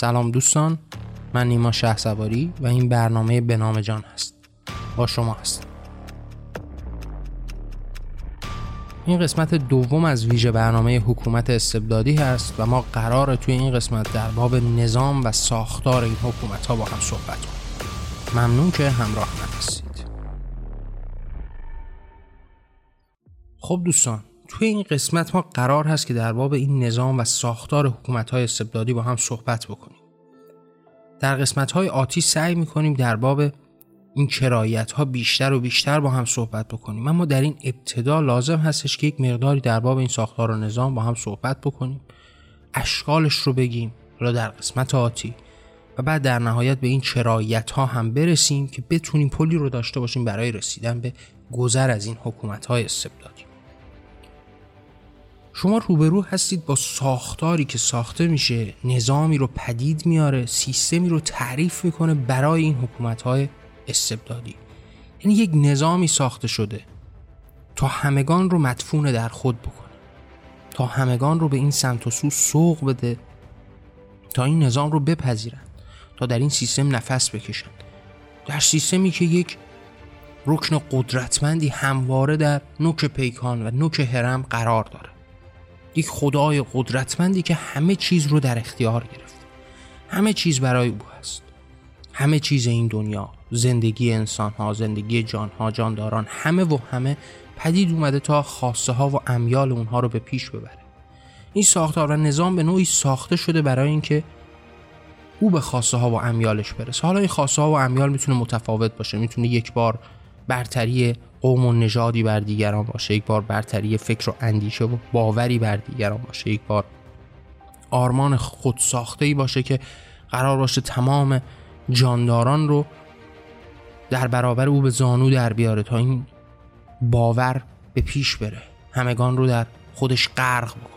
سلام دوستان من نیما شه و این برنامه به نام جان هست. با شما هست این قسمت دوم از ویژه برنامه حکومت استبدادی هست و ما قرار توی این قسمت در باب نظام و ساختار این حکومت ها با هم صحبت کنیم. ممنون که همراه من هستید. خب دوستان توی این قسمت ما قرار هست که در باب این نظام و ساختار حکومت های استبدادی با هم صحبت بکنیم. در قسمت های آتی سعی می‌کنیم در باب این کرایت ها بیشتر و بیشتر با هم صحبت بکنیم. اما در این ابتدا لازم هستش که یک مقداری در باب این ساختار و نظام با هم صحبت بکنیم اشکالش رو بگیم حالا در قسمت آتی و بعد در نهایت به این چرایت ها هم برسیم که بتونیم پلی رو داشته باشیم برای رسیدن به گذر از این حکومت های استبدادی. شما روبرو هستید با ساختاری که ساخته میشه نظامی رو پدید میاره سیستمی رو تعریف می‌کنه برای این حکومت های استبدادی. یعنی یک نظامی ساخته شده. تا همگان رو مدفون در خود بکنه. تا همگان رو به این سمت و سو سوق بده. تا این نظام رو بپذیرن. تا در این سیستم نفس بکشن. در سیستمی که یک رکن قدرتمندی همواره در نوک پیکان و نوک هرم قرار داره. یک خدای قدرتمندی که همه چیز رو در اختیار گرفت. همه چیز برای او هست. همه چیز این دنیا زندگی انسان ها زندگی جان ها جانداران همه و همه پدید اومده تا خواسته ها و امیال اونها رو به پیش ببره. این ساختار و نظام به نوعی ساخته شده برای اینکه او به خواسته ها و امیالش برسه. حالا این خواسته ها و امیال می‌تونه متفاوت باشه می‌تونه یک بار برتری قوم و نژادی بر دیگران باشه. یک بار برتری فکر و اندیشه و باوری بر دیگران باشه. یک بار آرمان خود ساخته ای باشه که قرار باشه تمام جانداران رو در برابر او به زانو در بیاره تا این باور به پیش بره. همگان رو در خودش غرق بکنه.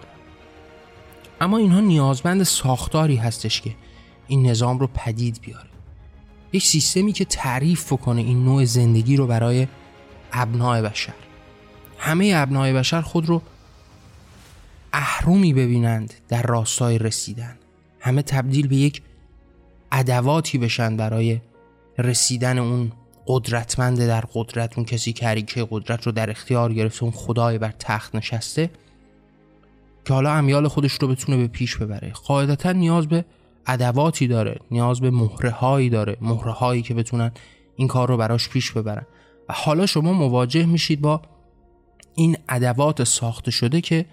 اما اینها نیازمند ساختاری هستش که این نظام رو پدید بیاره. یک سیستمی که تعریف کنه این نوع زندگی رو برای ابنای بشر. همه ابنای بشر خود رو اهرومی ببینند در راستای رسیدن. همه تبدیل به یک ادواتی بشن برای رسیدن اون قدرتمند در قدرت اون کسی که حریکه قدرت رو در اختیار گرفته اون خدای بر تخت نشسته که حالا امیال خودش رو بتونه به پیش ببره. قاعدتا نیاز به ادواتی داره نیاز به مهره هایی داره مهره هایی که بتونن این کار رو براش پیش ببرن. و حالا شما مواجه میشید با این ادوات ساخته شده که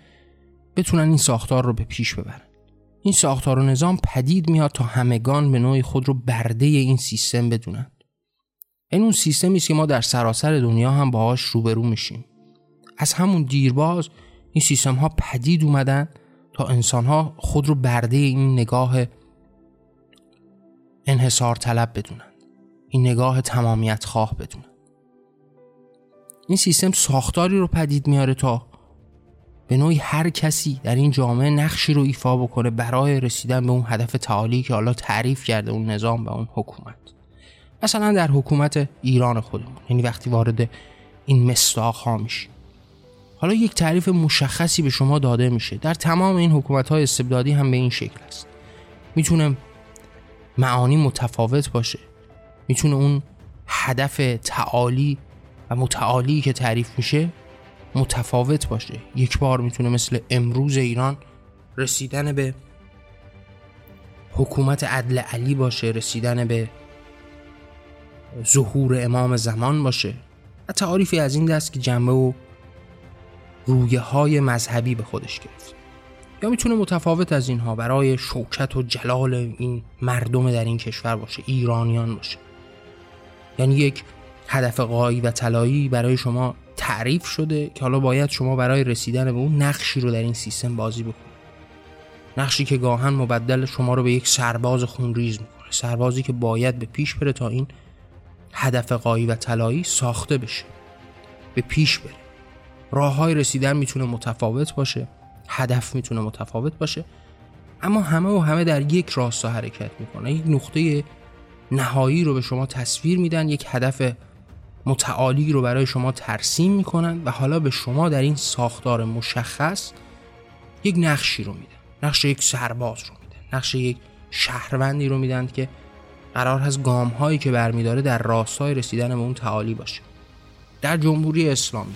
بتونن این ساختار رو به پیش ببرن. این ساختار و نظام پدید میاد تا همگان به نوعی خود رو برده این سیستم بدونن. این اون سیستمی است که ما در سراسر دنیا هم باهاش روبرو میشیم. از همون دیرباز این سیستم ها پدید اومدن تا انسان ها خود رو برده این نگاه انحصار طلب بدونن. این نگاه تمامیت خواه بدونن. این سیستم ساختاری رو پدید میاره تا به نوعی هر کسی در این جامعه نقشی رو ایفا بکنه برای رسیدن به اون هدف تعالی که حالا تعریف کرده اون نظام و اون حکومت. مثلا در حکومت ایران خودمون یعنی وقتی وارد این مستاق ها حالا یک تعریف مشخصی به شما داده میشه. در تمام این حکومت های استبدادی هم به این شکل است. می‌تونه معانی متفاوت باشه. می‌تونه اون هدف تعالی و متعالی که تعریف میشه متفاوت باشه. یک بار می‌تونه مثل امروز ایران رسیدن به حکومت عدل علی باشه رسیدن به ظهور امام زمان باشه. و تعاریفی از این دست که جنبه و رویه های مذهبی به خودش گرفت. یا می‌تونه متفاوت از اینها برای شوکت و جلال این مردم در این کشور باشه ایرانیان باشه. یعنی یک هدف قایی و طلایی برای شما تعریف شده که حالا باید شما برای رسیدن به اون نقشی رو در این سیستم بازی بکنید. نقشی که گاهن مبدل شما رو به یک سرباز خونریز می‌کنه سربازی که باید به پیش بره تا این هدف قایی و طلایی ساخته بشه به پیش بره. راه های رسیدن می‌تونه متفاوت باشه هدف می‌تونه متفاوت باشه اما همه و همه در یک راستا حرکت می‌کنه. یک نقطه نهایی رو به شما تصویر میدن یک هدف متعالی رو برای شما ترسیم می‌کنن و حالا به شما در این ساختار مشخص یک نقشی رو میده نقش یک سرباز رو میده نقش یک شهروندی رو میدن که قرار هست گام هایی که برمیداره در راستای رسیدن به اون تعالی باشه. در جمهوری اسلامی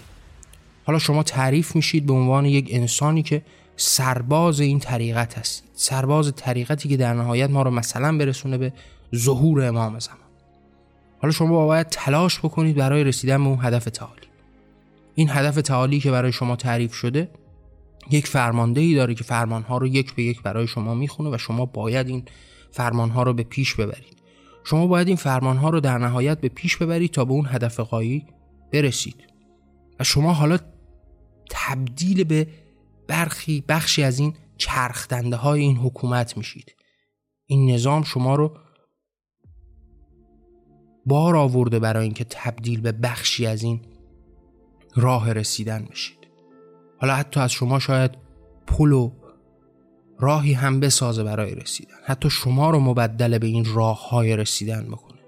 حالا شما تعریف میشید به عنوان یک انسانی که سرباز این طریقت هستید سرباز طریقتی که در نهایت ما رو مثلا برسونه به ظهور امام زمان. حالا شما باید تلاش بکنید برای رسیدن به اون هدف تعالی. این هدف تعالی که برای شما تعریف شده یک فرماندهی داره که فرمانها رو یک به یک برای شما می‌خونه و شما باید این فرمانها رو به پیش ببرید. شما باید این فرمانها رو در نهایت به پیش ببرید تا به اون هدف قایی برسید. و شما حالا تبدیل به برخی بخشی از این چرخدنده های این حکومت میشید. این نظام شما رو بار آورده برای اینکه تبدیل به بخشی از این راه رسیدن بشید. حالا حتی از شما شاید پل و راهی هم بسازه برای رسیدن. حتی شما رو مبدل به این راه های رسیدن بکنه.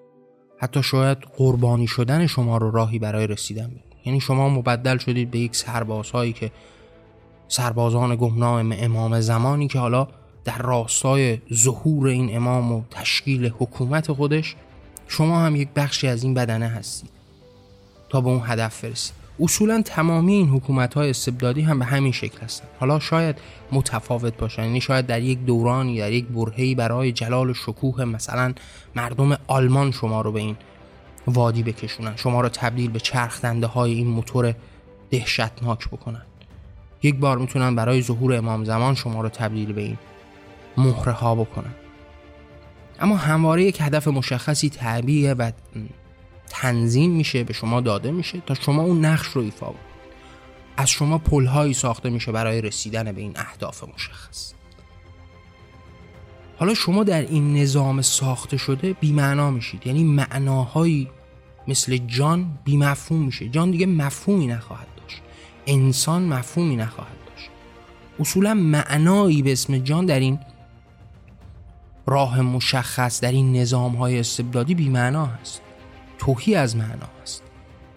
حتی شاید قربانی شدن شما رو راهی برای رسیدن بکنه. یعنی شما مبدل شدید به یک سربازهایی که سربازان گمنام امام زمانی که حالا در راستای ظهور این امام و تشکیل حکومت خودش شما هم یک بخشی از این بدنه هستید. تا به اون هدف برسید. اصولا تمامی این حکومت های استبدادی هم به همین شکل هستن. حالا شاید متفاوت باشن. یعنی شاید در یک دورانی در یک برهه‌ای برای جلال و شکوه مثلا مردم آلمان شما رو به این وادی بکشونن. شما رو تبدیل به چرخدنده های این موتور دهشتناک بکنن. یک بار می‌تونن برای ظهور امام زمان شما رو تبدیل به این مهره ها بکنن. اما همواره یک هدف مشخصی تعبیه و تنظیم میشه به شما داده میشه تا شما اون نقش رو ایفا بکنید از شما پلهایی ساخته میشه برای رسیدن به این اهداف مشخص. حالا شما در این نظام ساخته شده بیمعنا میشید. یعنی معناهایی مثل جان بیمفهوم میشه. جان دیگه مفهومی نخواهد داشت. انسان مفهومی نخواهد داشت. اصولا معنایی به اسم جان در این راه مشخص در این نظام های استبدادی بیمعنا هست توهی از معنا است.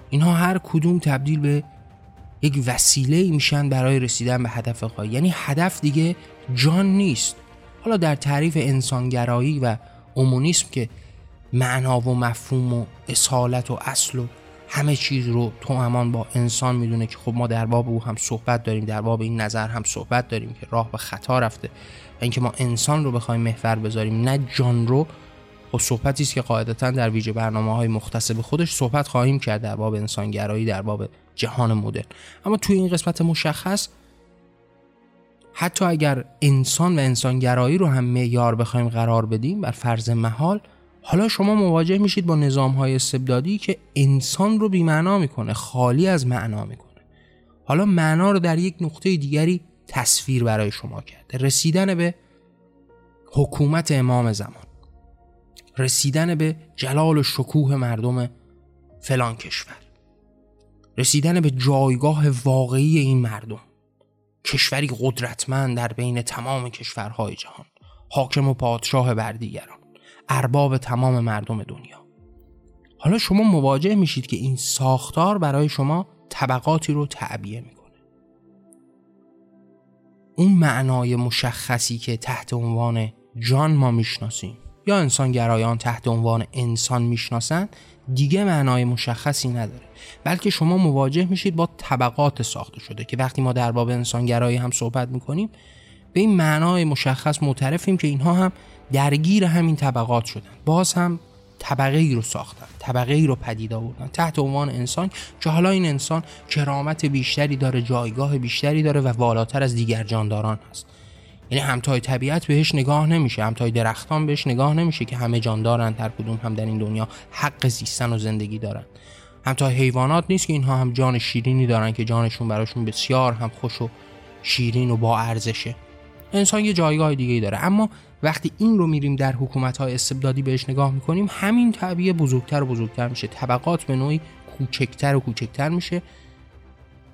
اینها هر کدوم تبدیل به یک وسیله میشن برای رسیدن به هدف قایی یعنی هدف دیگه جان نیست. حالا در تعریف انسانگرایی و اومونیسم که معنا و مفهوم و اصالت و اصل و همه چیز رو تو امان با انسان می‌دونه که خب ما در باب او هم صحبت داریم در باب این نظر هم صحبت داریم که راه به خطا رفته و اینکه ما انسان رو بخوایم محور بذاریم نه جان رو. خب صحبتی است که قاعدتا در ویژه برنامه های مختص به خودش صحبت خواهیم کرد در باب انسانگرایی در باب جهان مدرن. اما توی این قسمت مشخص حتی اگر انسان و انسانگرایی رو هم معیار بخوایم قرار بدیم بر فرض محال حالا شما مواجه میشید با نظام های استبدادی که انسان رو بیمعنا می‌کنه خالی از معنا می‌کنه. حالا معنا رو در یک نقطه دیگری تصویر برای شما کرده. رسیدن به حکومت امام زمان. رسیدن به جلال و شکوه مردم فلان کشور. رسیدن به جایگاه واقعی این مردم. کشوری قدرتمند در بین تمام کشورهای جهان. حاکم و پادشاه بر دیگران. ارباب تمام مردم دنیا. حالا شما مواجه میشید که این ساختار برای شما طبقاتی رو تعبیه می‌کنه. اون معنای مشخصی که تحت عنوان جان ما می‌شناسیم یا انسان گرایان تحت عنوان انسان می‌شناسند دیگه معنای مشخصی نداره. بلکه شما مواجه میشید با طبقات ساخته شده که وقتی ما در باب انسانگرایی هم صحبت می‌کنیم به این معنای مشخص معترفیم که اینها هم درگیر همین طبقات شدن. باز هم طبقه ای رو ساختن طبقه ای رو پدید آوردن. تحت عنوان انسان که حالا این انسان کرامت بیشتری داره جایگاه بیشتری داره و والاتر از دیگر جانداران هست. یعنی همتای طبیعت بهش نگاه نمیشه همتای درختان بهش نگاه نمیشه که همه جان دارن هر کدوم هم در این دنیا حق زیستن و زندگی دارن. همتای حیوانات نیست که اینها هم جان شیرینی دارن که جانشون براشون بسیار هم خوش و شیرین و با ارزشه. انسان یه جایگاه دیگه داره. اما وقتی این رو میریم در حکومت های استبدادی بهش نگاه می‌کنیم همین طبیعه بزرگتر و بزرگتر میشه. طبقات به نوعی کوچکتر و کوچکتر میشه.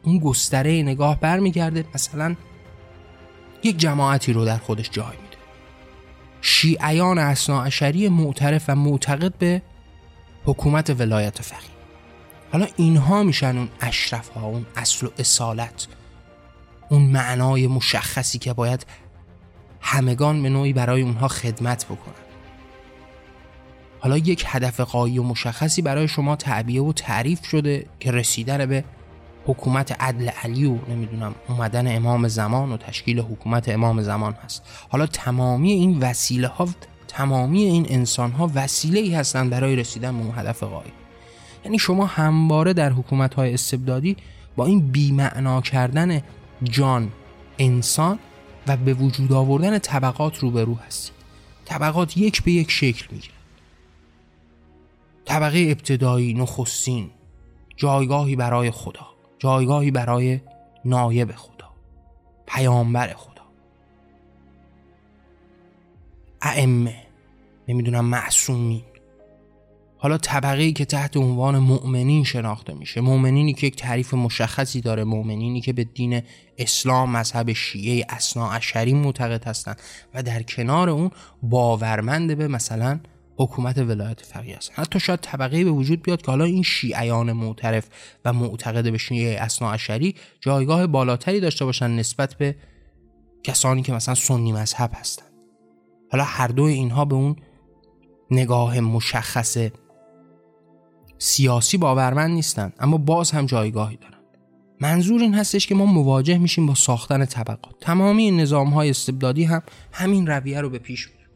اون گستره نگاه برمیگرده مثلا یک جماعتی رو در خودش جای میده. شیعیان اصناعشری معترف و معتقد به حکومت ولایت فقیه. حالا اینها میشن اون اشرف ها اون اصل و اصالت اون معنای مشخصی که باید همگان به نوعی برای اونها خدمت بکنن. حالا یک هدف قایی و مشخصی برای شما تعبیه و تعریف شده که رسیدن به حکومت عدل علی و نمی‌دونم اومدن امام زمان و تشکیل حکومت امام زمان هست. حالا تمامی این وسیله ها تمامی این انسان ها وسیله ای هستند برای رسیدن به اون هدف قایی. یعنی شما همواره در حکومت های استبدادی با این بیمعنا کردن جان انسان و به وجود آوردن طبقات روبرو هستید. طبقات یک به یک شکل می‌گیرن. طبقه ابتدایی نخستین جایگاهی برای خدا جایگاهی برای نایب خدا پیامبر خدا. ائمه نمی‌دونم معصومین. حالا طبقه ای که تحت عنوان مؤمنین شناخته میشه. مؤمنینی که یک تعریف مشخصی داره. مؤمنینی که به دین اسلام مذهب شیعه اسنا اشری معتقد هستند و در کنار اون باورمند به مثلا حکومت ولایت فقیه هستن حتی شاید طبقه به وجود بیاد که حالا این شیعیان معترف و معتقد به شیعه اسنا اشری جایگاه بالاتری داشته باشن نسبت به کسانی که مثلا سنی مذهب هستند. حالا هر دو اینها به اون نگاه مشخص سیاسی باورمند نیستند اما باز هم جایگاهی دارن. منظور این هستش که ما مواجه میشیم با ساختن طبقات. تمامی نظام های استبدادی هم همین رویه رو به پیش میرن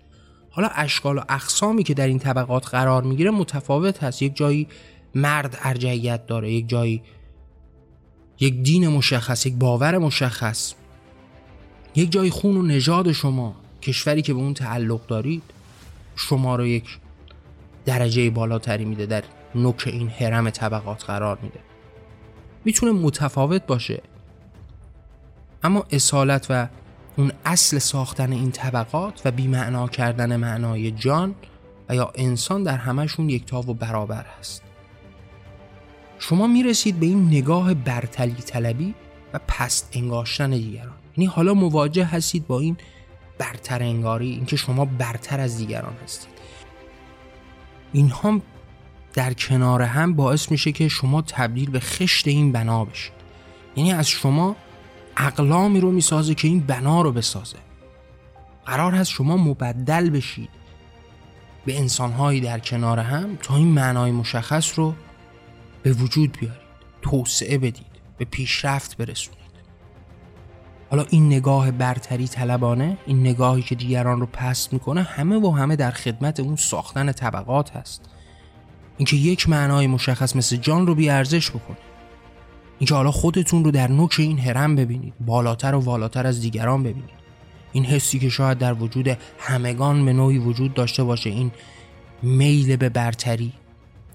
حالا اشکال و اقسامی که در این طبقات قرار می‌گیره متفاوت هست. یک جایی مرد ارجعیت داره یک جایی یک دین مشخص یک باور مشخص یک جایی خون و نژاد شما کشوری که به اون تعلق دارید شما رو یک درجه بالاتری میده در نوک این حرم طبقات قرار میده. می‌تونه متفاوت باشه. اما اصالت و اون اصل ساختن این طبقات و بیمعنا کردن معنای جان و یا انسان در همهشون یکتا و برابر هست. شما می‌رسید به این نگاه برتلی طلبی و پست انگاشتن دیگران. یعنی حالا مواجه هستید با این برتر انگاری اینکه شما برتر از دیگران هستید. اینها در کنار هم باعث میشه که شما تبدیل به خشت این بنا بشید. یعنی از شما اقلامی رو می‌سازه که این بنا رو بسازه. قرار هست شما مبدل بشید به انسانهایی در کنار هم تا این معنای مشخص رو به وجود بیارید توسعه بدید به پیشرفت برسونید. حالا این نگاه برتری طلبانه این نگاهی که دیگران رو پست می‌کنه همه و همه در خدمت اون ساختن طبقات هست. اینکه یک معنای مشخص مثل جان رو بیارزش بکنه اینکه حالا خودتون رو در نوک این هرم ببینید. بالاتر و والاتر از دیگران ببینید. این حسی که شاید در وجود همگان به نوعی وجود داشته باشه. این میل به برتری.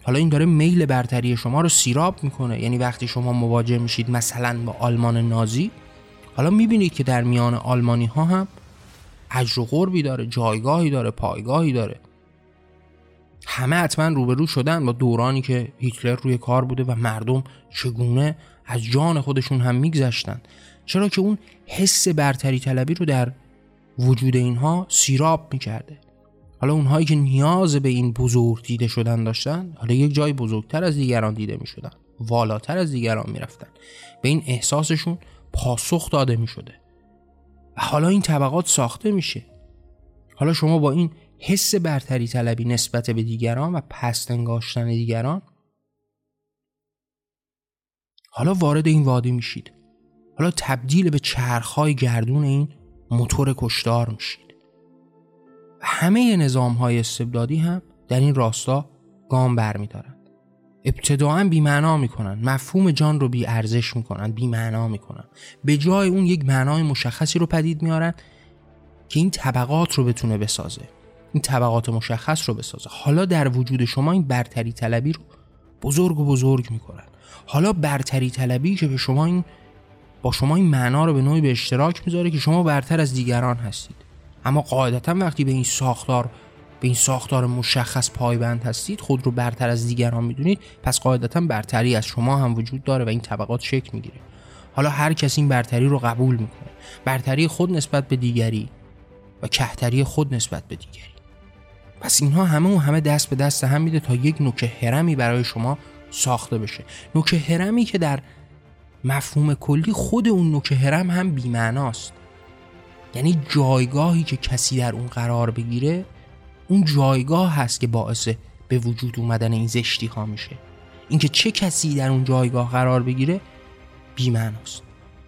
حالا این داره میل برتری شما رو سیراب می‌کنه. یعنی وقتی شما مواجه میشید مثلا با آلمان نازی حالا می‌بینید که در میان آلمانی ها هم اجر و قربی داره جایگاهی داره پایگاهی داره. همه حتما روبرو شدن با دورانی که هیتلر روی کار بوده و مردم چگونه از جان خودشون هم میگذشتن. چرا که اون حس برتری طلبی رو در وجود اینها سیراب می‌کرده. حالا اونهایی که نیاز به این بزرگ دیده شدن داشتن حالا یک جای بزرگتر از دیگران دیده می‌شدن. والاتر از دیگران می‌رفتن. به این احساسشون پاسخ داده می‌شده. و حالا این طبقات ساخته میشه. حالا شما با این حس برتری طلبی نسبت به دیگران و پست انگاشتن دیگران. حالا وارد این وادی میشید. حالا تبدیل به چرخهای گردون این موتور کشدار میشید. و همه نظام های استبدادی هم در این راستا گام برمیدارن ابتداعا بیمعنا می‌کنن مفهوم جان رو بی ارزش می‌کنن بیمعنا می‌کنن به جای اون یک معنای مشخصی رو پدید میارن که این طبقات رو بتونه بسازه. این طبقات مشخص رو بسازه. حالا در وجود شما این برتری طلبی رو بزرگ و بزرگ می‌کنن. حالا برتری طلبی که به شما این با شما این معنا رو به نوعی به اشتراک می‌ذاره که شما برتر از دیگران هستید. اما قاعدتا وقتی به این ساختار به این ساختار مشخص پایبند هستید خود رو برتر از دیگران می‌دونید پس قاعدتا برتری از شما هم وجود داره و این طبقات شکل می‌گیره. حالا هر کسی این برتری رو قبول می‌کنه. برتری خود نسبت به دیگری و کهتری خود نسبت به دیگری. پس اینها همه و همه دست به دست هم میده تا یک نوک هرمی برای شما ساخته بشه. نوک هرمی که در مفهوم کلی خود اون نوک هرم هم بیمعناست. یعنی جایگاهی که کسی در اون قرار بگیره اون جایگاه هست که باعث به وجود اومدن این زشتی ها میشه. اینکه چه کسی در اون جایگاه قرار بگیره بیمعناست.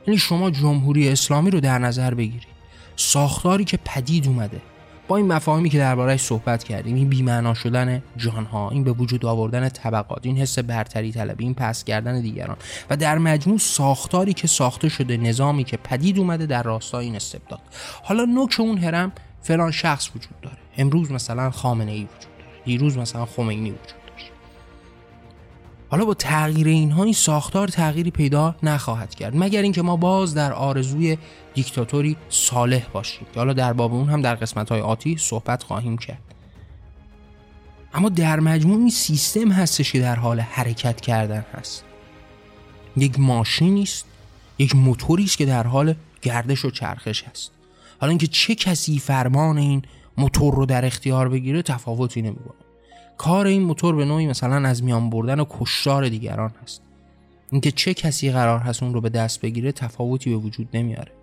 یعنی شما جمهوری اسلامی رو در نظر بگیرید. ساختاری که پدید اومده. با این مفاهیمی که دربارهش صحبت کردیم این بیمعنا شدن جانها این به وجود آوردن طبقات این حس برتری طلبی این پس کردن دیگران و در مجموع ساختاری که ساخته شده نظامی که پدید اومده در راستای این استبداد. حالا نوک اون هرم فلان شخص وجود داره. امروز مثلا خامنه ای وجود داره. دیروز مثلا خمینی وجود حالا با تغییر اینها این ساختار تغییری پیدا نخواهد کرد. مگر اینکه ما باز در آرزوی دیکتاتوری صالح باشیم که حالا در باب اون هم در قسمت های آتی صحبت خواهیم کرد. اما در مجموع این سیستم هستش که در حال حرکت کردن هست. یک ماشینی است یک موتوری است که در حال گردش و چرخش است حالا اینکه چه کسی فرمان این موتور رو در اختیار بگیره تفاوتی نمی‌کنه کار این موتور به نوعی مثلا از میان بردن و کشتار دیگران هست. اینکه چه کسی قرار هست اون رو به دست بگیره تفاوتی به وجود نمیاره.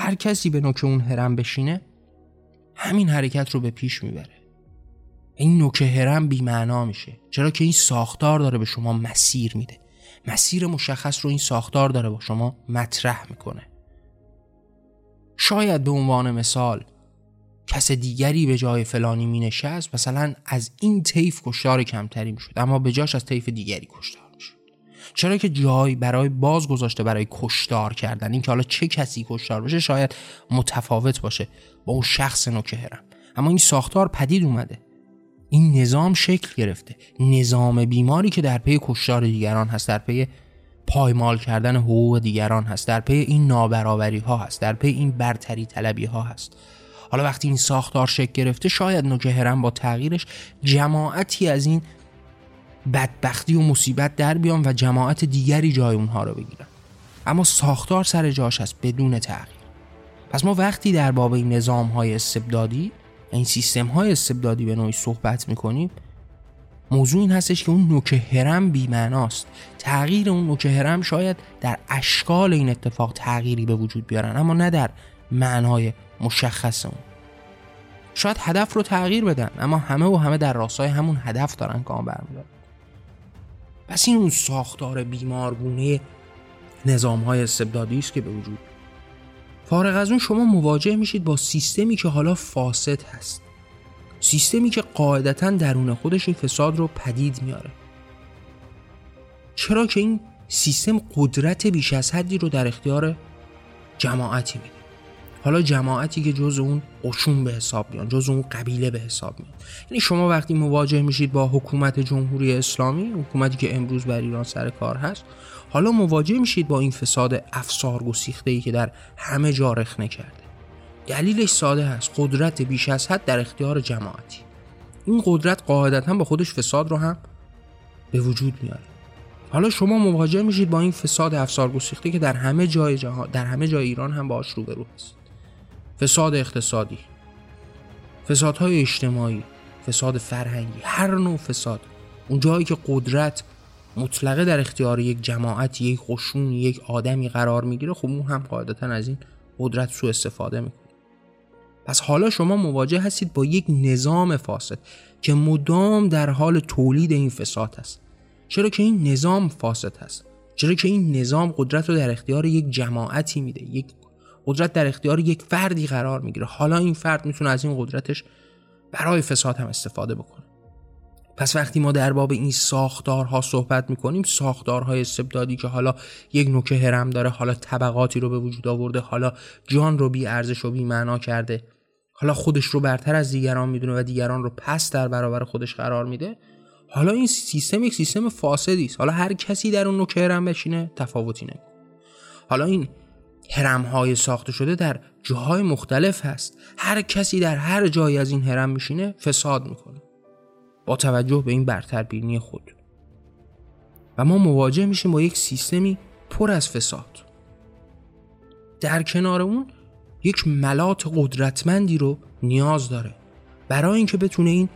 هر کسی به نوک اون هرم بشینه همین حرکت رو به پیش می‌بره. این نوک هرم بیمعنا میشه چرا که این ساختار داره به شما مسیر میده. مسیر مشخص رو این ساختار داره با شما مطرح می‌کنه. شاید به عنوان مثال کس دیگری به جای فلانی می نشست مثلا از این طیف کشتار کمتری می شد اما به جاش از طیف دیگری کشتار. چرا که جای برای باز گذاشته برای کشتار کردن این که حالا چه کسی کشتار بشه شاید متفاوت باشه با اون شخص نوک هرم اما این ساختار پدید اومده. این نظام شکل گرفته. نظام بیماری که در پی کشتار دیگران هست در پی پایمال کردن حقوق دیگران هست در پی این نابرابری ها هست در پی این برتری طلبی ها هست. حالا وقتی این ساختار شکل گرفته شاید نوک هرم با تغییرش جماعتی از این بدبختی و مصیبت در بیان و جماعت دیگری جای اونها رو بگیرن. اما ساختار سر جاش هست بدون تغییر. پس ما وقتی در باب این نظام های استبدادی این سیستم های استبدادی به نوعی صحبت می‌کنیم موضوع این هستش که اون نوک هرم بیمعناست. تغییر اون نوک هرم شاید در اشکال این اتفاق تغییری به وجود بیارن اما نه در معنای مشخص اون. شاید هدف رو تغییر بدن اما همه و همه در راستای همون هدف دارن گام برمیدارن. پس این اون ساختار بیمارگونه نظام های استبدادی است که به وجود فارغ از اون شما مواجه میشید با سیستمی که حالا فاسد هست. سیستمی که قاعدتا درون خودش فساد رو پدید میاره. چرا که این سیستم قدرت بیش از حدی رو در اختیار جماعتی میده حالا جماعتی که جز اون قشون به حساب میان جز اون قبیله به حساب میان. یعنی شما وقتی مواجه میشید با حکومت جمهوری اسلامی حکومتی که امروز بر ایران سر کار هست حالا مواجه میشید با این فساد افسار گسیخته ای که در همه جا رخنه کرده. دلیلش ساده هست قدرت بیش از حد در اختیار جماعتی. این قدرت قاعدتا با خودش فساد رو هم به وجود میاره. حالا شما مواجه میشید با این فساد افسار گسیخته که در همه جای جهان در همه جای ایران هم باش روبرو هست. فساد اقتصادی فسادهای اجتماعی فساد فرهنگی هر نوع فساد. اون جایی که قدرت مطلقه در اختیار یک جماعت یک قشون یک آدمی قرار می‌گیره خب اون هم قاعدتا از این قدرت سو استفاده می‌کنه. پس حالا شما مواجه هستید با یک نظام فاسد که مدام در حال تولید این فساد است چرا که این نظام فاسد هست؟ چرا که این نظام قدرت رو در اختیار یک جماعتی میده یک قدرت در اختیار یک فردی قرار می‌گیره. حالا این فرد می‌تونه از این قدرتش برای فساد هم استفاده بکنه. پس وقتی ما در باب این ساختارها صحبت می‌کنیم ساختارهای استبدادی که حالا یک نوک هرم داره حالا طبقاتی رو به وجود آورده حالا جان رو بی ارزش و بی معنا کرده حالا خودش رو برتر از دیگران می‌دونه و دیگران رو پس در برابر خودش قرار میده حالا این سیستم یک سیستم فاسدی است. حالا هر کسی در اون نوک هرم بشینه تفاوتی نمی‌کنه. حالا این هرم های ساخته شده در جاهای مختلف هست. هر کسی در هر جایی از این هرم میشینه فساد می‌کنه. با توجه به این برتربینی خود. و ما مواجه میشیم با یک سیستمی پر از فساد. در کنار اون یک ملات قدرتمندی رو نیاز داره. برای اینکه بتونه این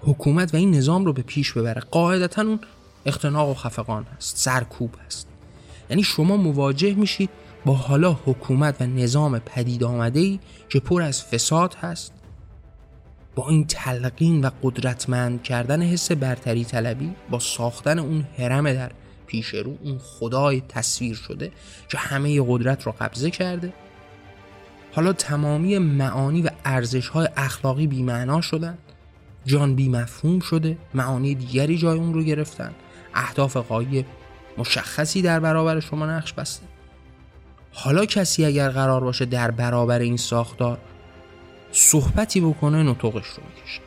حکومت و این نظام رو به پیش ببره. قاعدتا اون اختناق و خفقان هست سرکوب هست. یعنی شما مواجه میشید با حالا حکومت و نظام پدید آمده ای که پر از فساد هست با این تلقین و قدرتمند کردن حس برتری طلبی با ساختن اون حرم در پیش رو اون خدای تصویر شده که همه قدرت رو قبضه کرده. حالا تمامی معانی و ارزش های اخلاقی بیمعنا شدن جان بی مفهوم شده معانی دیگری جای اون رو گرفتن. اهداف قایی مشخصی در برابر شما نقش بسته. حالا کسی اگر قرار باشه در برابر این ساختار صحبتی بکنه نطقش رو می‌کشه.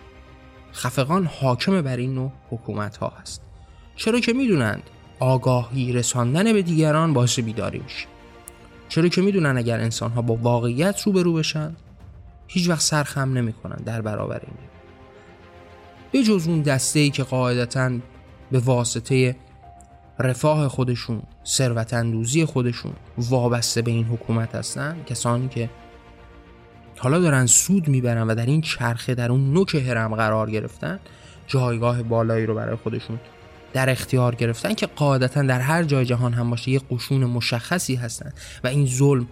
خفقان حاکم بر این نوع حکومت ها هست. چرا که می‌دونند آگاهی رساندن به دیگران باعث بیداری میشه. چرا که می‌دونن اگر انسان ها با واقعیت روبرو بشن هیچ وقت سرخم نمی‌کنن در برابر این. به جز اون دسته ای که قاعدتا به واسطه رفاه خودشون ثروت اندوزی خودشون وابسته به این حکومت هستن؟ کسانی که حالا دارن سود می‌برن و در این چرخه در اون نوک هرم قرار گرفتن جایگاه بالایی رو برای خودشون در اختیار گرفتن که قاعدتا در هر جای جهان هم باشه یه قشون مشخصی هستن و این ظلم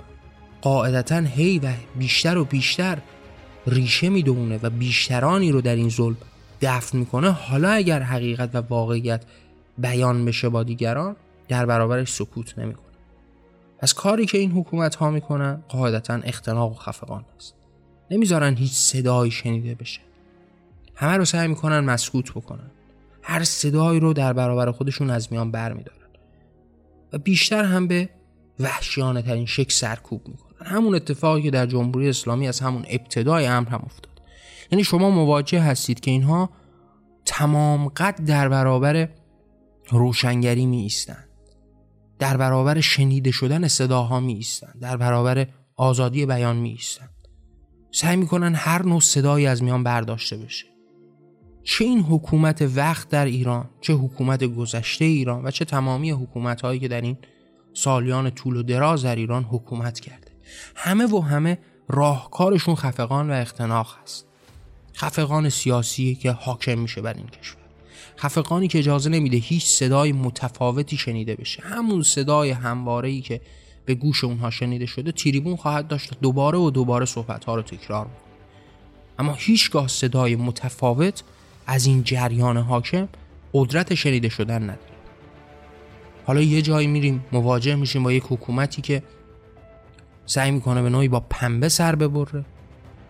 قاعدتا هی و بیشتر و بیشتر ریشه می‌دونه و بیشترانی رو در این ظلم دفن می‌کنه. حالا اگر حقیقت و واقعیت بیان بشه با دیگران در برابرش سکوت نمی‌کنه. پس کاری که این حکومت ها می‌کنن قاعدتا اختناق و خفقان است. نمی‌ذارن هیچ صدایی شنیده بشه. همه رو سعی می‌کنن مسکوت بکنن. هر صدایی رو در برابر خودشون از میان بر میدارن و بیشتر هم به وحشیانه ترین شکل سرکوب می‌کنن. همون اتفاقی که در جمهوری اسلامی از همون ابتدای امر هم افتاد. یعنی شما مواجه هستید که اینها تمام قد در برابر روشنگری می ایستند در برابر شنیده شدن صداها می ایستند در برابر آزادی بیان می ایستند سعی می‌کنن هر نوع صدایی از میان برداشته بشه. چه این حکومت وقت در ایران چه حکومت گذشته ایران و چه تمامی حکومت هایی که در این سالیان طول و دراز در ایران حکومت کرده. همه و همه راهکارشون خفقان و اختناق هست. خفقان سیاسی که حاکم میشه بر این کشور. خفقانی که اجازه نمیده هیچ صدای متفاوتی شنیده بشه. همون صدای همواره ای که به گوش اونها شنیده شده تریبون خواهد داشت دوباره و دوباره صحبت ها رو تکرار کنه اما هیچگاه صدای متفاوت از این جریان حاکم قدرت شنیده شدن نداره. حالا یه جایی میریم مواجه میشیم با یک حکومتی که سعی می‌کنه به نوعی با پنبه سر ببره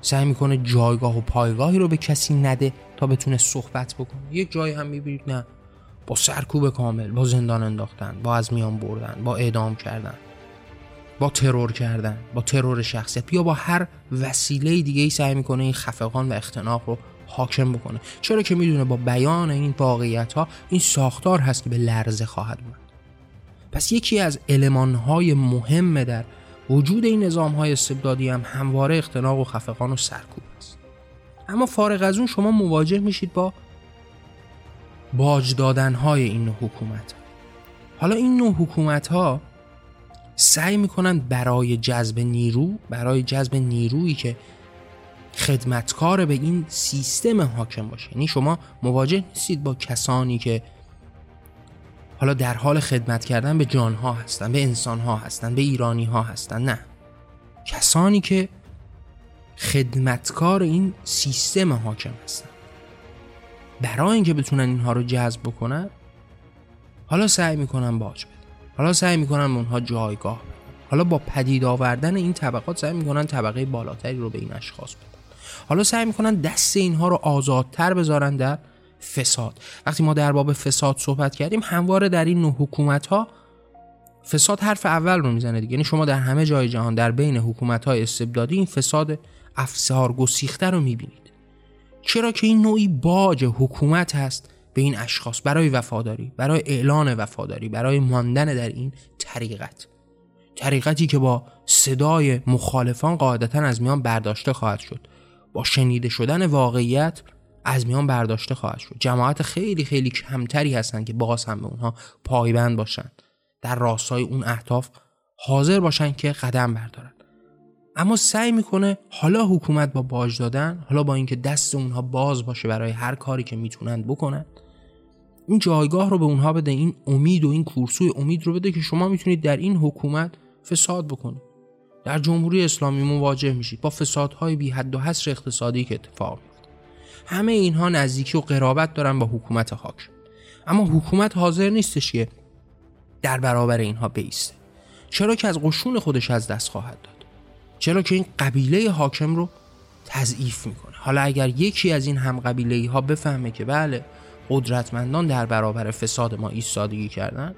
سعی می‌کنه جایگاه و پایگاهی رو به کسی نده. تا بتونه صحبت بکنه. یک جایی هم می‌بینید نه. با سرکوب کامل با زندان انداختن با از میان بردن با اعدام کردن با ترور کردن با ترور شخصیت یا با هر وسیله دیگه ای سعی می‌کنه این خفقان و اختناق رو حاکم بکنه. چرا که می‌دونه با بیان این واقعیت ها این ساختار هست که به لرزه خواهد اومد. پس یکی از علمان های مهم در وجود این نظام های استبدادی هم همواره اختناق و خفقان و سرکوب. اما فارغ از اون شما مواجه میشید با باج دادن های این نوع حکومت. حالا این نوع حکومت ها سعی می‌کنن برای جذب نیرو برای جذب نیرویی که خدمتکار به این سیستم حاکم باشه. یعنی شما مواجه نیستید با کسانی که حالا در حال خدمت کردن به جانها هستن به انسانها هستن به ایرانی ها هستن نه. کسانی که خدمتکار این سیستم حاکم هستن. برای اینکه بتونن اینها رو جذب بکنن حالا سعی می‌کنن باج بدن. حالا سعی می‌کنن به اونها جایگاه بدن. حالا با پدید آوردن این طبقات سعی می‌کنن طبقه بالاتری رو به این اشخاص بدن. حالا سعی می‌کنن دست اینها رو آزادتر بذارن در فساد. وقتی ما در باب فساد صحبت کردیم همواره در این نوع حکومت ها فساد حرف اول رو می‌زنه دیگه. یعنی شما در همه جای جهان در بین حکومت های استبدادی این فساد افسار گسیخته رو می‌بینید. چرا که این نوعی باج حکومت هست به این اشخاص برای وفاداری برای اعلان وفاداری برای ماندن در این طریقت. طریقتی که با صدای مخالفان قاعدتا از میان برداشته خواهد شد. با شنیده شدن واقعیت از میان برداشته خواهد شد. جماعت خیلی خیلی کمتری هستند که باز هم به اونها پایبند باشن در راستای اون اهداف حاضر باشن که قدم بردارن اما سعی می‌کنه حالا حکومت با باج دادن حالا با اینکه دست اونها باز باشه برای هر کاری که می‌تونند بکنن این جایگاه رو به اونها بده این امید و این کورسوی امید رو بده که شما می‌تونید در این حکومت فساد بکنید. در جمهوری اسلامی مواجه میشید با فسادهای بی حد و حصر اقتصادی که اتفاق میفته همه اینها نزدیکی و قرابت دارن با حکومت حاکم اما حکومت حاضر نیستش که در برابر اینها بیسته. چرا که از قشون خودش از دست خواهد داد. چرا که این قبیله حاکم رو تضعیف می‌کنه. حالا اگر یکی از این هم قبیله ها بفهمه که بله قدرتمندان در برابر فساد ما ایستادگی کردن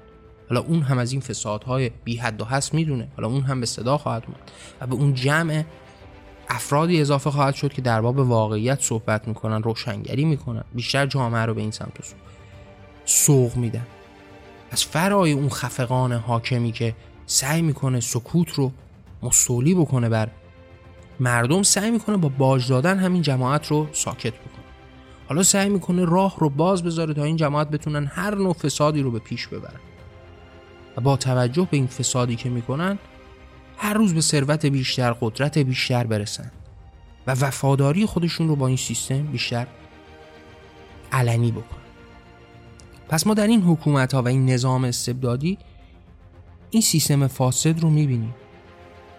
حالا اون هم از این فسادهای بی حد و حس می‌دونه. حالا اون هم به صدا خواهد اومد و به اون جمع افرادی اضافه خواهد شد که در باب واقعیت صحبت می‌کنن روشنگری می‌کنن بیشتر جامعه رو به این سمت سوق میدن. از فرای اون خفقان حاکمی که سعی می‌کنه سکوت رو مستولی بکنه بر مردم سعی می‌کنه با باج دادن همین جماعت رو ساکت بکنه. حالا سعی می‌کنه راه رو باز بذاره تا این جماعت بتونن هر نوع فسادی رو به پیش ببرن. و با توجه به این فسادی که می‌کنن هر روز به ثروت بیشتر قدرت بیشتر برسن. و وفاداری خودشون رو با این سیستم بیشتر علنی بکنن. پس ما در این حکومت ها و این نظام استبدادی این سیستم فاسد رو می‌بینیم.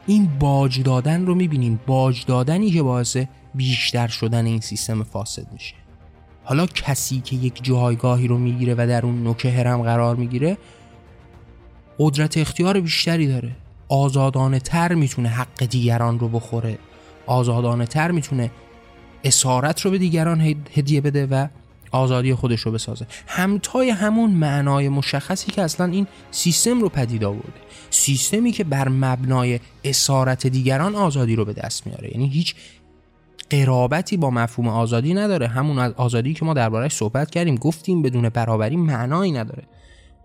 این باج دادن رو می‌بینیم. باج دادنی که باعث بیشتر شدن این سیستم فاسد میشه. حالا کسی که یک جایگاهی رو می‌گیره و در اون نوک هرم قرار می‌گیره قدرت اختیار بیشتری داره. آزادانه تر می‌تونه حق دیگران رو بخوره. آزادانه تر می‌تونه اسارت رو به دیگران هدیه بده و آزادی خودش رو بسازه. همتای همون معنای مشخصی که اصلا این سیستم رو پدید آورده. سیستمی که بر مبنای اسارت دیگران آزادی رو به دست میاره. یعنی هیچ قرابتی با مفهوم آزادی نداره. همون آزادی که ما دربارهش صحبت کردیم گفتیم بدون برابری معنایی نداره.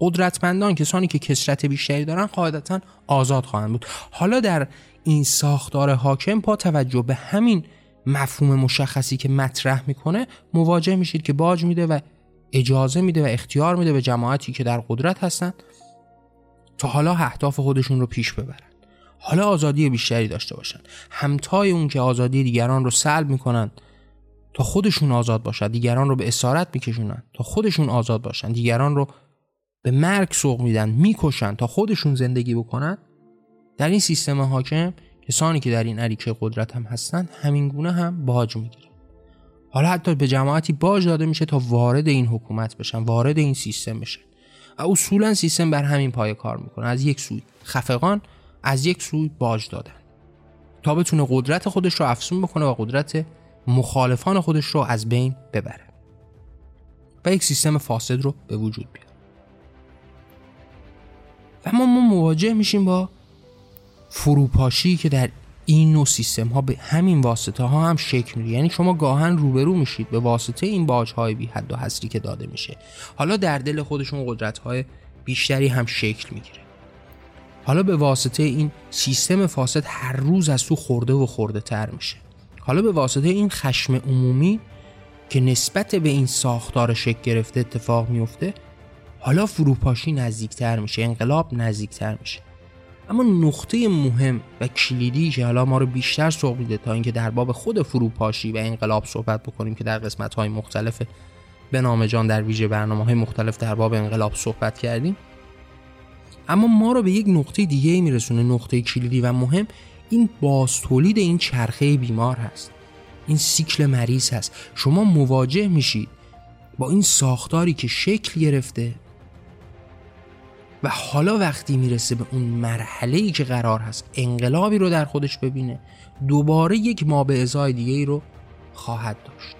قدرتمندان کسانی که کسرت بیشتری دارن قاعدتا آزاد خواهند بود. حالا در این ساختار حاکم با توجه به همین مفهوم مشخصی که مطرح می‌کنه مواجه میشید که باج میده و اجازه میده و اختیار میده به جماعتی که در قدرت هستن تا حالا اهداف خودشون رو پیش ببرن. حالا آزادی بیشتری داشته باشن. همتای اون که آزادی دیگران رو سلب می‌کنن تا خودشون آزاد باشن. دیگران رو به اسارت میکشونن تا خودشون آزاد باشن. دیگران رو به مرگ سوق میدن می‌کشن تا خودشون زندگی بکنن. در این سیستم حاکم کسانی که در این عریکه قدرت هم هستن همین گونه هم باج می‌گیرن. حالا حتی به جماعتی باج داده میشه تا وارد این حکومت بشن وارد این سیستم بشن. و اصولا سیستم بر همین پایه کار می‌کنه. از یک سوی خفقان از یک سوی باج دادن. تا بتونه قدرت خودش رو افزون بکنه و قدرت مخالفان خودش رو از بین ببره. و یک سیستم فاسد رو به وجود بیاره. و ما مواجه میشیم با فروپاشی که در این نوع سیستم ها به همین واسطه ها هم شکل می‌گیره. یعنی شما گاهن روبرو میشید به واسطه این باج های بی حد و حصری که داده میشه. حالا در دل خودشون قدرت های بیشتری هم شکل می‌گیره. حالا به واسطه این سیستم فاسد هر روز از تو خورده و خورده تر میشه. حالا به واسطه این خشم عمومی که نسبت به این ساختار شکل گرفته اتفاق میفته حالا فروپاشی نزدیکتر میشه انقلاب نزدیکتر میشه. اما نقطه مهم و کلیدی که حالا ما رو بیشتر سوق میده تا اینکه در باب خود فروپاشی و انقلاب صحبت بکنیم که در قسمت های مختلف به نام جان در ویژه برنامه های مختلف در باب انقلاب صحبت کردیم. اما ما رو به یک نقطه دیگه میرسونه نقطه کلیدی و مهم. این باز تولید این چرخه بیمار هست. این سیکل مریض هست. شما مواجه میشید با این ساختاری که شکل گرفته و حالا وقتی می‌رسه به اون مرحله ای که قرار هست انقلابی رو در خودش ببینه دوباره یک ما به ازای دیگه ای رو خواهد داشت.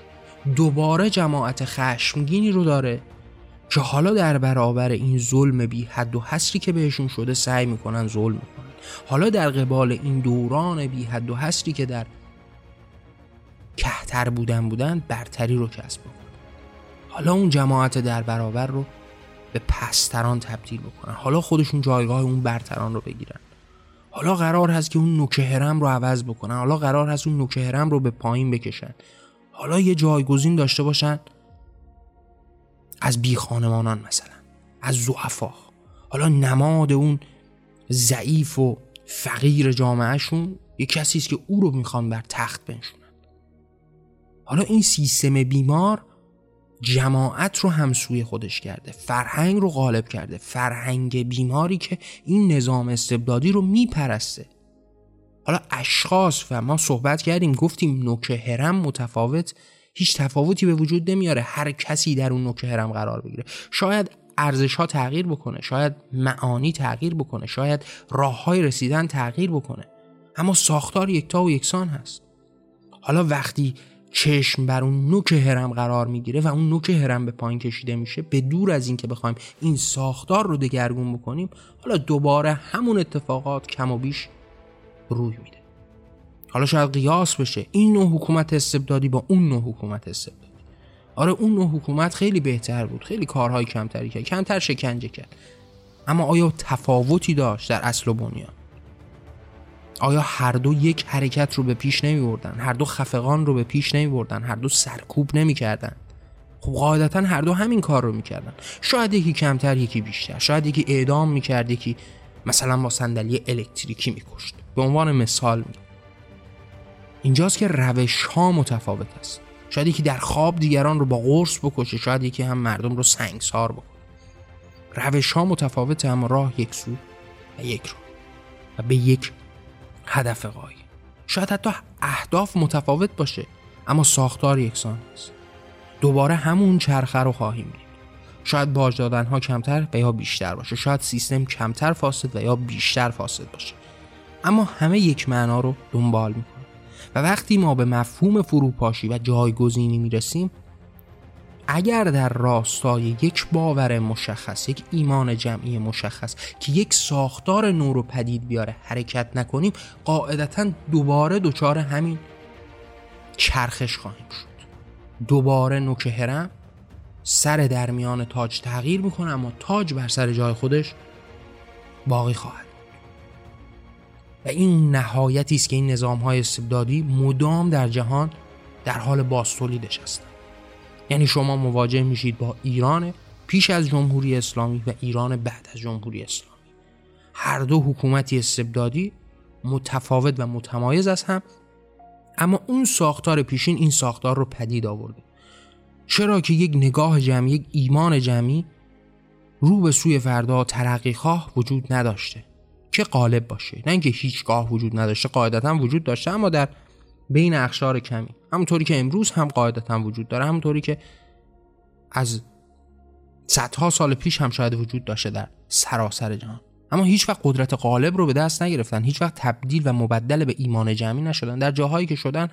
دوباره جماعت خشمگینی رو داره که حالا در برابر این ظلم بی حد و حسری که بهشون شده سعی می‌کنن ظلم می‌کنن حالا در قبال این دوران بی حد و حسری که در کهتر بودن بودن برتری رو کسب حالا اون جماعت در برابر رو به پستران تبدیل بکنن. حالا خودشون جایگاه اون برتران رو بگیرن. حالا قرار هست که اون نوک هرم رو عوض بکنن. حالا قرار هست اون نوک هرم رو به پایین بکشن. حالا یه جایگزین داشته باشن از بی خانمانان مثلا از زعفا حالا نماد اون ضعیف و فقیر جامعهشون یه کسی است که او رو می‌خوان بر تخت بنشونن. حالا این سیستم بیمار جماعت رو همسوی خودش کرده فرهنگ رو غالب کرده فرهنگ بیماری که این نظام استبدادی رو میپرسته. حالا اشخاص و ما صحبت کردیم گفتیم نوک هرم متفاوت هیچ تفاوتی به وجود نمیاره هر کسی در اون نوک هرم قرار بگیره. شاید ارزش ها تغییر بکنه شاید معانی تغییر بکنه شاید راه های رسیدن تغییر بکنه اما ساختار یکتا و یکسان هست. حالا وقتی چشم بر اون نوک هرم قرار می‌گیره و اون نوک هرم به پایین کشیده میشه به دور از اینکه بخوایم این ساختار رو دگرگون بکنیم حالا دوباره همون اتفاقات کم و بیش روی میده. حالا شاید قیاس بشه این نوع حکومت استبدادی با اون نوع حکومت استبدادی. آره اون نوع حکومت خیلی بهتر بود خیلی کارهای کمتری کرد کمتر شکنجه کرد. اما آیا تفاوتی داشت در اصل و بنیان آیا هر دو یک حرکت رو به پیش نمی بردن؟ هر دو خفقان رو به پیش نمی بردن؟ هر دو سرکوب نمی کردن؟ خب قاعدتا هر دو همین کار رو می‌کردن شاید یکی کمتر یکی بیشتر شاید یکی اعدام می‌کرد یکی مثلا با صندلی الکتریکی میکشت به عنوان مثال می اینجاست که روش ها متفاوت است شاید یکی در خواب دیگران رو با قرص بکشه شاید یکی هم مردم رو سنگسار بکنه روش ها متفاوته اما راه یک سو و یک رو و به یک هدف قایی. شاید حتی اهداف متفاوت باشه اما ساختار یکسان است. دوباره همون چرخه رو خواهیم دید. شاید باج دادن ها کمتر و یا بیشتر باشه. شاید سیستم کمتر فاسد و یا بیشتر فاسد باشه. اما همه یک معنا رو دنبال می‌کنه و وقتی ما به مفهوم فروپاشی و جایگزینی می‌رسیم اگر در راستای یک باور مشخص یک ایمان جمعی مشخص که یک ساختار نور و پدید بیاره حرکت نکنیم قاعدتا دوباره دچار همین چرخش خواهیم شد. دوباره نوک هرم سر در میان تاج تغییر می‌کنه اما تاج بر سر جای خودش باقی خواهد و این نهایتی است که این نظام های استبدادی مدام در جهان در حال باستولیدش هستند. یعنی شما مواجه میشید با ایران پیش از جمهوری اسلامی و ایران بعد از جمهوری اسلامی. هر دو حکومتی استبدادی متفاوت و متمایز از هم اما اون ساختار پیشین این ساختار رو پدید آورده. چرا که یک نگاه جمعی یک ایمان جمعی رو به سوی فردا ترقی خواه وجود نداشته که غالب باشه. نه اینکه هیچگاه وجود نداشته قاعدتا وجود داشته اما در بین اخشار کمی. همونطوری که امروز هم قاعدتا وجود داره همونطوری که از صدها سال پیش هم شاید وجود داشته در سراسر جهان. اما هیچ وقت قدرت غالب رو به دست نگرفتن هیچ وقت تبدیل و مبدل به ایمان جمعی نشدن. در جاهایی که شدن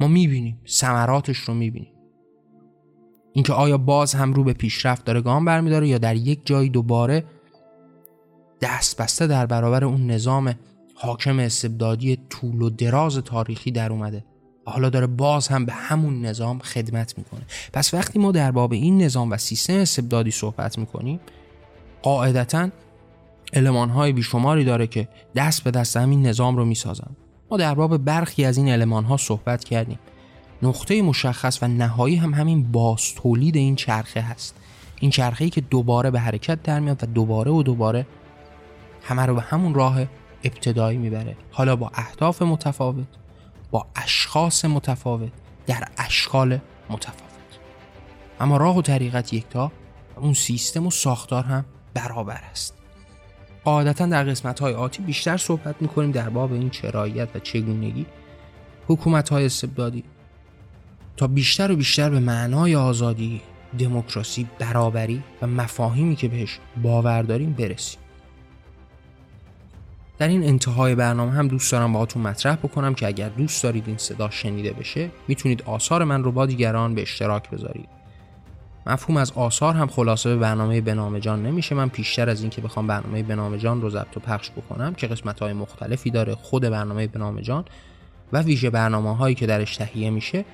ما می‌بینیم ثمراتش رو می‌بینیم. اینکه آیا باز هم رو به پیشرفت داره گام برمیداره یا در یک جایی دوباره دست بسته در برابر اون نظام حاکم استبدادی طول و دراز تاریخی در اومده حالا داره باز هم به همون نظام خدمت می‌کنه. پس وقتی ما در باب این نظام و سیستم استبدادی صحبت می‌کنیم قاعدتا علمان های بیشماری داره که دست به دست همین نظام رو می‌سازن. ما در باب برخی از این علمان ها صحبت کردیم. نقطه مشخص و نهایی هم همین باز تولید این چرخه هست. این چرخه ای که دوباره به حرکت در میاد و دوباره و دوباره همه رو به همون راه ابتدایی می‌بره. حالا با اهداف متفاوت با اشخاص متفاوت در اشکال متفاوت. اما راه و طریقت یکتا اون سیستم و ساختار هم برابر است. قاعدتا در قسمت های آتی بیشتر صحبت می‌کنیم در باب این چراییت و چگونگی حکومت های استبدادی. تا بیشتر و بیشتر به معنای آزادی دموکراسی برابری و مفاهیمی که بهش باور داریم برسیم. در این انتهای برنامه هم دوست دارم باهاتون مطرح بکنم که اگر دوست دارید این صدا شنیده بشه می‌تونید آثار من رو با دیگران به اشتراک بذارید. مفهوم از آثار هم خلاصه به برنامه بنامه جان نمیشه. من پیشتر از اینکه بخوام برنامه بنامه جان رو ضبط و پخش بکنم که قسمت های مختلفی داره خود برنامه بنامه جان و ویژه برنامه هایی که درش تهیه میشه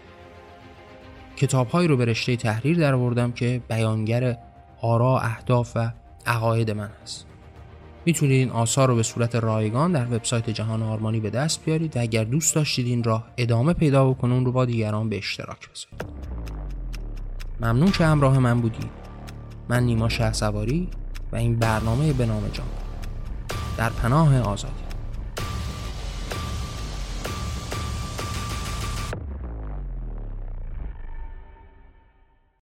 کتاب هایی رو به رشته تحریر در که بیانگر آرا اهداف و عقاید من هست. می‌تونید این آثار رو به صورت رایگان در وبسایت جهان آرمانی به دست بیارید و اگر دوست داشتید این راه ادامه پیدا بکنه اون رو با دیگران به اشتراک بذارید. ممنون که همراه من بودید من نیما شه سواری و این برنامه به نام جان. در پناه آزادی.